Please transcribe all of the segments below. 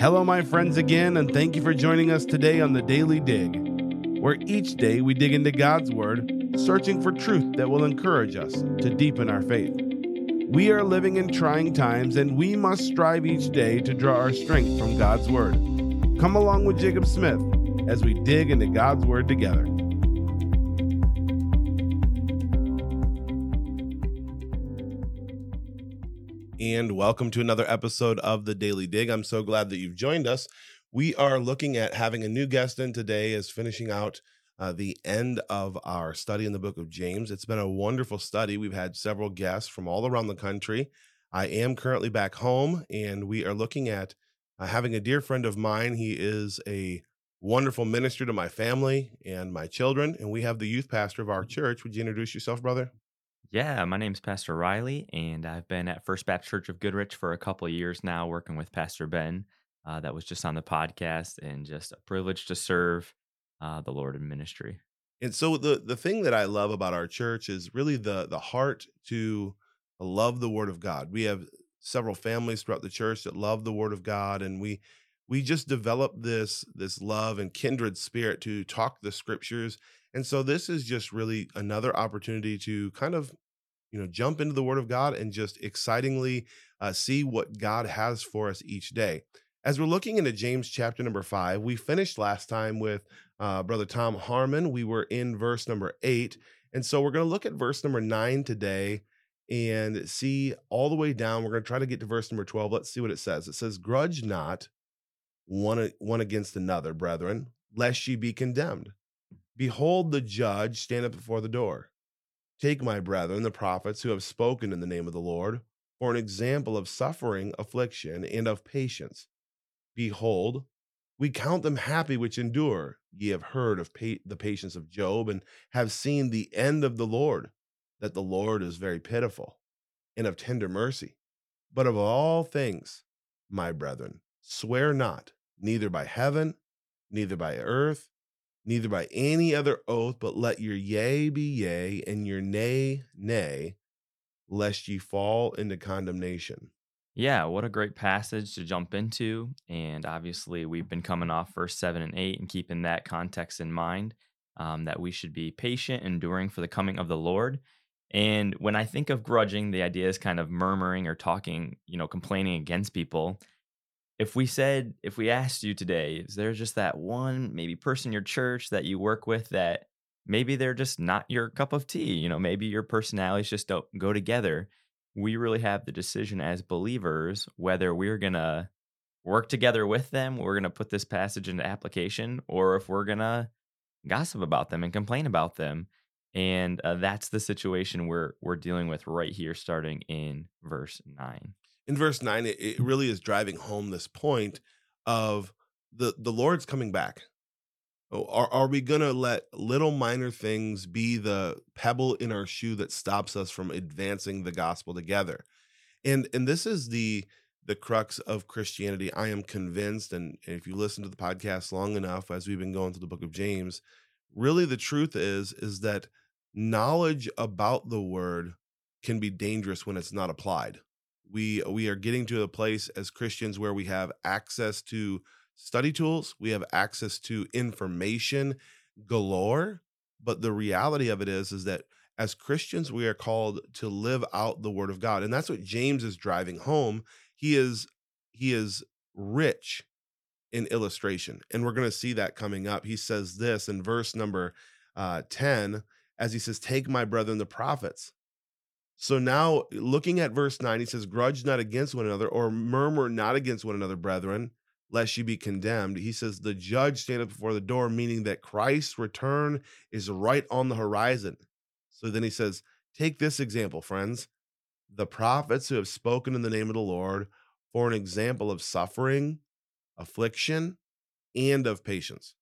Hello, my friends, again, and thank you for joining us today on the Daily Dig, where each day we dig into God's Word, searching for truth that will encourage us to deepen our faith. We are living in trying times, and we must strive each day to draw our strength from God's Word. Come along with Jacob Smith as we dig into God's Word together. And welcome to another episode of the Daily Dig. I'm so glad that you've joined us. We are looking at having a new guest in today, is finishing out uh, the end of our study in the book of James. It's been a wonderful study. We've had several guests from all around the country. I am currently back home, and we are looking at uh, having a dear friend of mine. He is a wonderful minister to my family and my children, and we have the youth pastor of our church. Would you introduce yourself, brother? Yeah, my name's Pastor Riley, and I've been at First Baptist Church of Goodrich for a couple of years now, working with Pastor Ben. Uh, that was just on the podcast, and just a privilege to serve uh, the Lord in ministry. And so the the thing that I love about our church is really the the heart to love the Word of God. We have several families throughout the church that love the Word of God, and we we just develop this this love and kindred spirit to talk the Scriptures and so this is just really another opportunity to kind of, you know, jump into the Word of God and just excitingly uh, see what God has for us each day. As we're looking into James chapter number five, we finished last time with uh, Brother Tom Harmon. We were in verse number eight. And so we're going to look at verse number nine today and see all the way down. We're going to try to get to verse number 12. Let's see what it says. It says, Grudge not one, one against another, brethren, lest ye be condemned. Behold, the judge standeth before the door. Take, my brethren, the prophets who have spoken in the name of the Lord, for an example of suffering, affliction, and of patience. Behold, we count them happy which endure. Ye have heard of pa- the patience of Job, and have seen the end of the Lord, that the Lord is very pitiful, and of tender mercy. But of all things, my brethren, swear not, neither by heaven, neither by earth, neither by any other oath, but let your yea be yea and your nay, nay, lest ye fall into condemnation. Yeah, what a great passage to jump into. And obviously, we've been coming off verse 7 and 8 and keeping that context in mind um, that we should be patient, enduring for the coming of the Lord. And when I think of grudging, the idea is kind of murmuring or talking, you know, complaining against people if we said if we asked you today is there just that one maybe person in your church that you work with that maybe they're just not your cup of tea you know maybe your personalities just don't go together we really have the decision as believers whether we're going to work together with them we're going to put this passage into application or if we're going to gossip about them and complain about them. And uh, that's the situation we're we're dealing with right here starting in verse 9 in verse 9 it, it really is driving home this point of the the lord's coming back. Oh, are, are we going to let little minor things be the pebble in our shoe that stops us from advancing the gospel together? And and this is the the crux of christianity i am convinced and if you listen to the podcast long enough as we've been going through the book of james really the truth is is that knowledge about the word can be dangerous when it's not applied we we are getting to a place as Christians where we have access to study tools, we have access to information galore, but the reality of it is is that as Christians we are called to live out the word of God. And that's what James is driving home. He is he is rich in illustration. And we're going to see that coming up. He says this in verse number uh, 10 as he says, Take my brethren, the prophets, so now, looking at verse 9, he says, Grudge not against one another, or murmur not against one another, brethren, lest you be condemned. He says, The judge standeth before the door, meaning that Christ's return is right on the horizon. So then he says, Take this example, friends. The prophets who have spoken in the name of the Lord for an example of suffering, affliction, and of patience.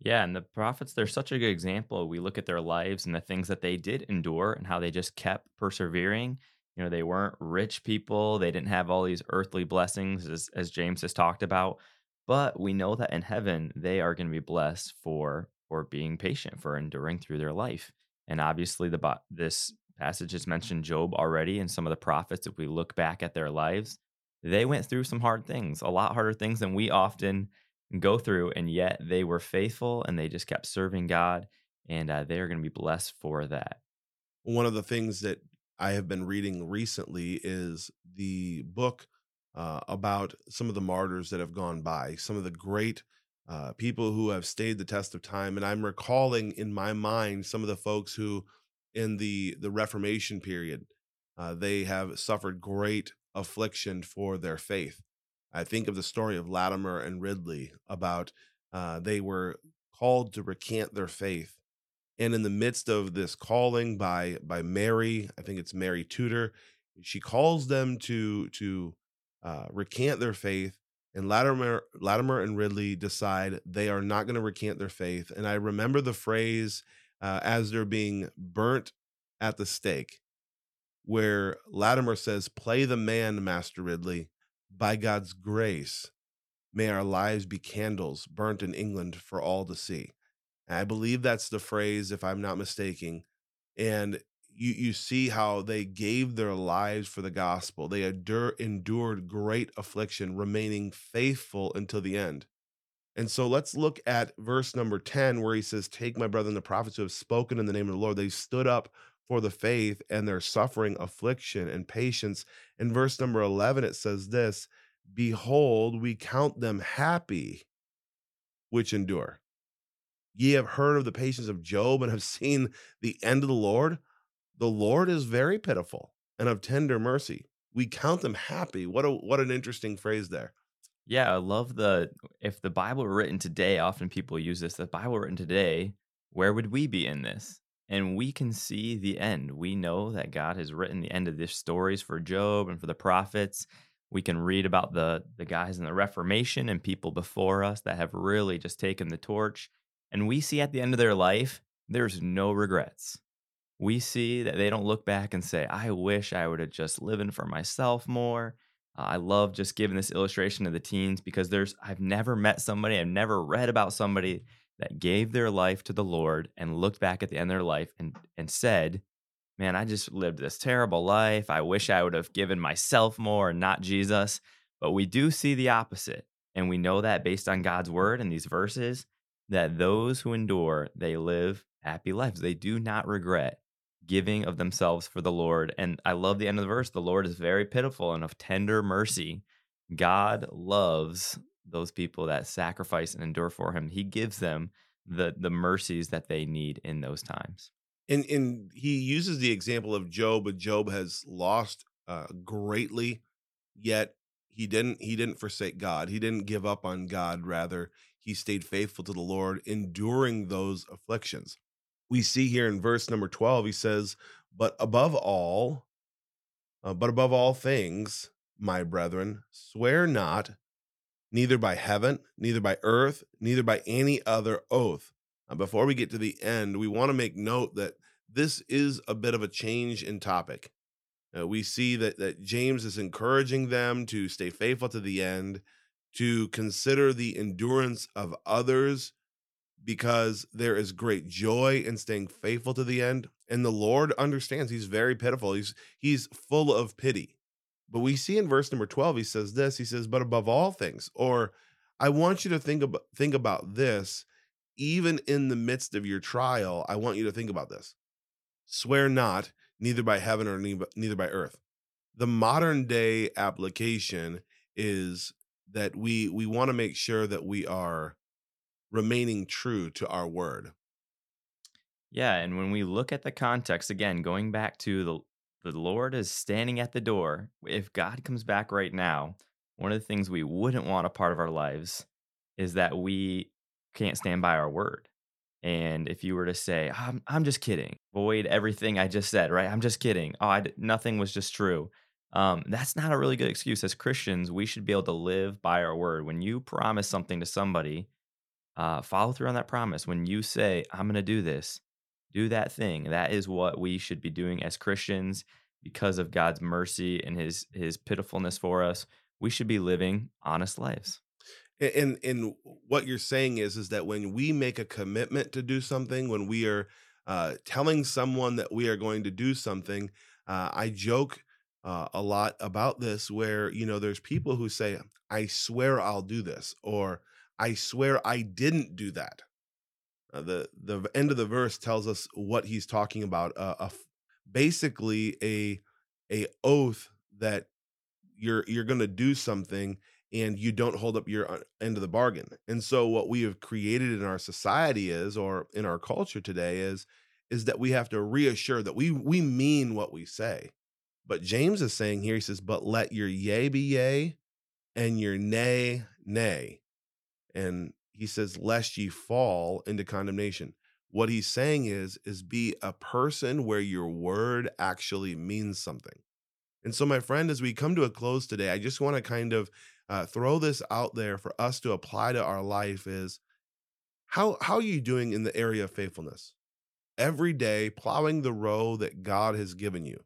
Yeah, and the prophets, they're such a good example. We look at their lives and the things that they did endure and how they just kept persevering. You know, they weren't rich people, they didn't have all these earthly blessings, as, as James has talked about. But we know that in heaven, they are going to be blessed for for being patient, for enduring through their life. And obviously, the this passage has mentioned Job already and some of the prophets. If we look back at their lives, they went through some hard things, a lot harder things than we often go through, and yet they were faithful and they just kept serving God, and uh, they are going to be blessed for that. One of the things that I have been reading recently is the book uh, about some of the martyrs that have gone by, some of the great uh, people who have stayed the test of time. And I'm recalling in my mind some of the folks who, in the the Reformation period, uh, they have suffered great affliction for their faith. I think of the story of Latimer and Ridley about uh, they were called to recant their faith, and in the midst of this calling by by Mary, I think it's Mary Tudor, she calls them to to uh, recant their faith. And Latimer, Latimer and Ridley decide they are not going to recant their faith. And I remember the phrase uh, as they're being burnt at the stake, where Latimer says, Play the man, Master Ridley. By God's grace, may our lives be candles burnt in England for all to see. And I believe that's the phrase, if I'm not mistaken. And you you see how they gave their lives for the gospel. They endure, endured great affliction, remaining faithful until the end. And so let's look at verse number 10, where he says, Take my brethren, the prophets who have spoken in the name of the Lord. They stood up for the faith and they're suffering affliction and patience. In verse number 11, it says this Behold, we count them happy which endure. Ye have heard of the patience of Job and have seen the end of the Lord. The Lord is very pitiful and of tender mercy. We count them happy. What a what an interesting phrase there. Yeah, I love the if the Bible were written today, often people use this, the Bible written today, where would we be in this? And we can see the end. We know that God has written the end of these stories for Job and for the prophets. We can read about the the guys in the Reformation and people before us that have really just taken the torch. And we see at the end of their life, there's no regrets we see that they don't look back and say, I wish I would have just living for myself more. Uh, I love just giving this illustration to the teens because there's, I've never met somebody, I've never read about somebody that gave their life to the Lord and looked back at the end of their life and, and said, Man, I just lived this terrible life. I wish I would have given myself more and not Jesus. But we do see the opposite. And we know that based on God's word and these verses, that those who endure, they live happy lives. They do not regret giving of themselves for the Lord. And I love the end of the verse. The Lord is very pitiful and of tender mercy. God loves those people that sacrifice and endure for him. He gives them the the mercies that they need in those times. And and he uses the example of Job, but Job has lost uh, greatly, yet he didn't he didn't forsake God. He didn't give up on God. Rather, he stayed faithful to the Lord, enduring those afflictions we see here in verse number 12 he says but above all uh, but above all things my brethren swear not neither by heaven neither by earth neither by any other oath. Uh, before we get to the end we want to make note that this is a bit of a change in topic. Uh, we see that that james is encouraging them to stay faithful to the end to consider the endurance of others because there is great joy in staying faithful to the end and the lord understands he's very pitiful he's he's full of pity but we see in verse number 12 he says this he says but above all things or i want you to think about think about this even in the midst of your trial i want you to think about this swear not neither by heaven or neither by earth the modern day application is that we we want to make sure that we are remaining true to our word. Yeah, and when we look at the context again, going back to the the Lord is standing at the door. If God comes back right now, one of the things we wouldn't want a part of our lives is that we can't stand by our word. And if you were to say, "I'm I'm just kidding," void everything I just said, right? I'm just kidding. Oh, I, nothing was just true. Um, that's not a really good excuse. As Christians, we should be able to live by our word. When you promise something to somebody, uh, follow through on that promise. When you say, I'm going to do this, do that thing. That is what we should be doing as Christians because of God's mercy and his his pitifulness for us. We should be living honest lives. And and what you're saying is is that when we make a commitment to do something, when we are uh, telling someone that we are going to do something, uh, I joke uh, a lot about this where, you know, there's people who say, I swear I'll do this, or I swear I didn't do that. Uh, the the end of the verse tells us what he's talking about. Uh, a basically a a oath that you're you're going to do something and you don't hold up your uh, end of the bargain. And so what we have created in our society is or in our culture today is is that we have to reassure that we we mean what we say. But James is saying here he says but let your yea be yea and your nay nay. And he says lest ye fall into condemnation. What he's saying is is be a person where your word actually means something. And so, my friend, as we come to a close today, I just want to kind of uh, throw this out there for us to apply to our life is how how are you doing in the area of faithfulness? Every day, plowing the row that God has given you.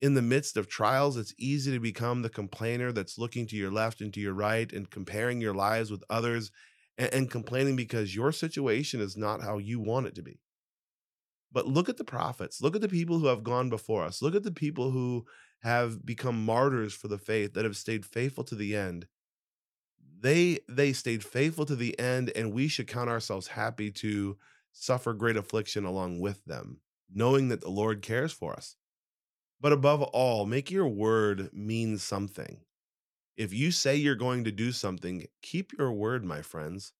In the midst of trials, it's easy to become the complainer that's looking to your left and to your right and comparing your lives with others and, and complaining because your situation is not how you want it to be. But look at the prophets. Look at the people who have gone before us. Look at the people who have become martyrs for the faith that have stayed faithful to the end they they stayed faithful to the end and we should count ourselves happy to suffer great affliction along with them knowing that the lord cares for us but above all make your word mean something if you say you're going to do something keep your word my friends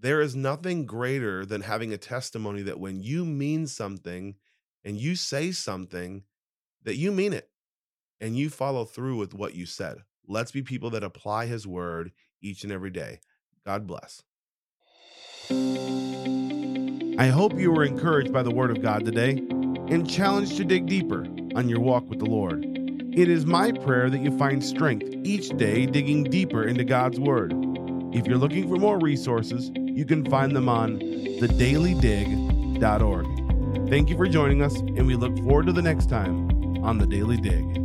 there is nothing greater than having a testimony that when you mean something and you say something that you mean it and you follow through with what you said. Let's be people that apply his word each and every day. God bless. I hope you were encouraged by the word of God today and challenged to dig deeper on your walk with the Lord. It is my prayer that you find strength each day digging deeper into God's word. If you're looking for more resources, you can find them on thedailydig.org. Thank you for joining us, and we look forward to the next time on the Daily Dig.